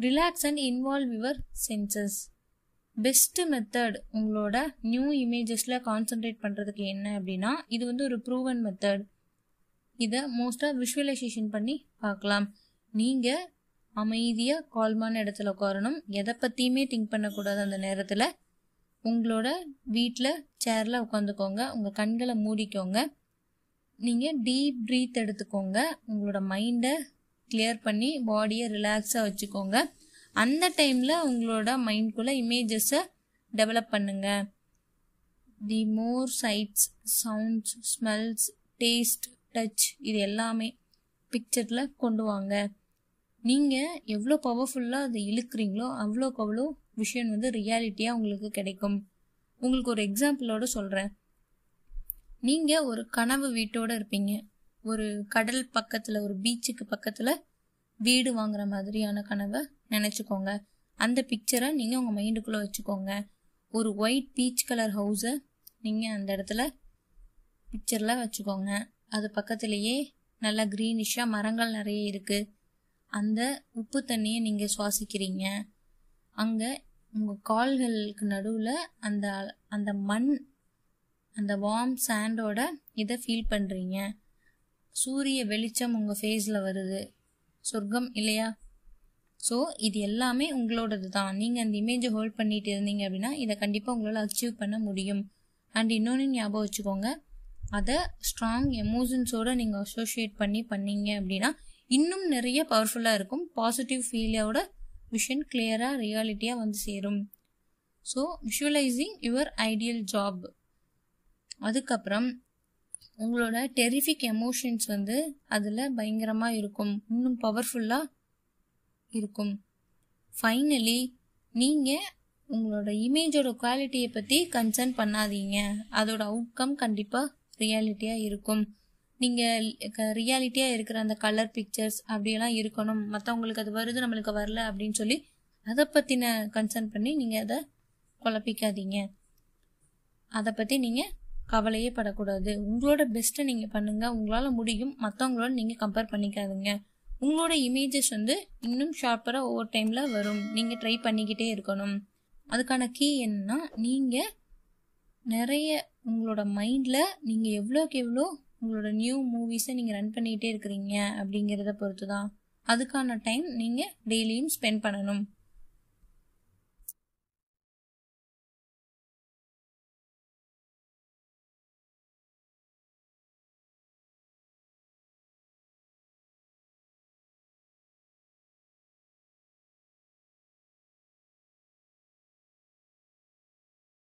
Relax and involve your senses best method உங்களோட new இமேஜஸில் concentrate பண்ணுறதுக்கு என்ன அப்படின்னா இது வந்து ஒரு ப்ரூவன் மெத்தட் இதை மோஸ்ட்டாக விஷுவலைசேஷன் பண்ணி பார்க்கலாம். நீங்கள் அமைதியாக கால்மான இடத்துல உட்காரணும். எதை பற்றியுமே திங்க் பண்ணக்கூடாது அந்த நேரத்தில். உங்களோட வீட்டில் சேரில் உட்காந்துக்கோங்க. உங்கள் கண்களை மூடிக்கோங்க. நீங்கள் டீப் ப்ரீத் எடுத்துக்கோங்க. உங்களோட மைண்டை கிளியர் பண்ணி பாடியை ரிலாக்ஸாக வச்சுக்கோங்க. அந்த டைமில் உங்களோட மைண்ட்குள்ளே இமேஜஸை டெவலப் பண்ணுங்க. The more sights sounds smells taste touch இது எல்லாமே பிக்சரில் கொண்டு வாங்க. நீங்கள் எவ்வளோ பவர்ஃபுல்லாக அதை இழுக்கிறீங்களோ அவ்வளோக்கு அவ்வளோ விஷயம் வந்து ரியாலிட்டியாக உங்களுக்கு கிடைக்கும். உங்களுக்கு ஒரு எக்ஸாம்பிளோட சொல்கிறேன் நீங்கள் ஒரு கனவு வீட்டோட இருப்பீங்க. ஒரு கடல் பக்கத்தில் ஒரு பீச்சுக்கு பக்கத்தில் வீடு வாங்குற மாதிரியான கனவை நினச்சிக்கோங்க. அந்த பிக்சரை நீங்கள் உங்கள் மைண்டுக்குள்ளே வச்சுக்கோங்க. ஒரு ஒயிட் பீச் கலர் ஹவுஸை நீங்கள் அந்த இடத்துல பிக்சரில் வச்சுக்கோங்க. அது பக்கத்துலேயே நல்லா க்ரீனிஷாக மரங்கள் நிறைய இருக்குது அந்த உப்பு தண்ணியை நீங்கள் சுவாசிக்கிறீங்க. அங்கே உங்கள் கால்களுக்கு நடுவில் அந்த அந்த மண் அந்த வார்ம் சாண்டோட இதை ஃபீல் பண்ணுறீங்க சூரிய வெளிச்சம் உங்கள் ஃபேஸில் வருது. சொர்க்கம் இல்லையா? ஸோ இது எல்லாமே உங்களோடது தான். நீங்கள் அந்த இமேஜை ஹோல்ட் பண்ணிட்டு இருந்தீங்க அப்படின்னா இதை கண்டிப்பாக உங்களால் அச்சீவ் பண்ண முடியும். அண்ட் இன்னொன்று ஞாபகம் வச்சுக்கோங்க. அதை ஸ்ட்ராங் எமோஷன்ஸோடு நீங்கள் அசோசியேட் பண்ணி பண்ணீங்க அப்படின்னா இன்னும் நிறைய பவர்ஃபுல்லாக இருக்கும். பாசிட்டிவ் ஃபீலோட விஷன் கிளியராக ரியாலிட்டியாக வந்து சேரும். So visualizing your ideal job அதுக்கப்புறம் உங்களோட டெரிஃபிக் எமோஷன்ஸ் வந்து அதில் பயங்கரமாக இருக்கும். இன்னும் பவர்ஃபுல்லாக இருக்கும். ஃபைனலி நீங்கள் உங்களோட இமேஜோட குவாலிட்டியை பற்றி கன்சர்ன் பண்ணாதீங்க. அதோட அவுட்கம் கண்டிப்பாக ரியாலிட்டியாக இருக்கும். நீங்கள் ரியாலிட்டியாக இருக்கிற அந்த கலர் பிக்சர்ஸ் அப்படியெல்லாம் இருக்கணும். மற்றவங்களுக்கு அது வருது நம்மளுக்கு வரல அப்படின்னு சொல்லி அதை பற்றின கன்சர்ன் பண்ணி நீங்கள் அதை குழப்பிக்காதீங்க. அதை பற்றி நீங்கள் கவலையே படக்கூடாது. உங்களோட பெஸ்ட்டை நீங்கள் பண்ணுங்கள் உங்களால் முடியும். மற்றவங்களோட நீங்கள் கம்பேர் பண்ணிக்காதுங்க. உங்களோட இமேஜஸ் வந்து இன்னும் ஷார்ப்பராக ஒவ்வொரு டைமில் வரும். நீங்கள் ட்ரை பண்ணிக்கிட்டே இருக்கணும். அதுக்கான கீ என்னன்னா நீங்கள் நிறைய உங்களோட மைண்டில் நீங்கள் எவ்வளோக்கு எவ்வளோ உங்களோட நியூ மூவிஸை நீங்கள் ரன் பண்ணிக்கிட்டே இருக்கிறீங்க அப்படிங்கிறத பொறுத்து தான் அதுக்கான டைம் நீங்கள் டெய்லியும் ஸ்பெண்ட் பண்ணணும்.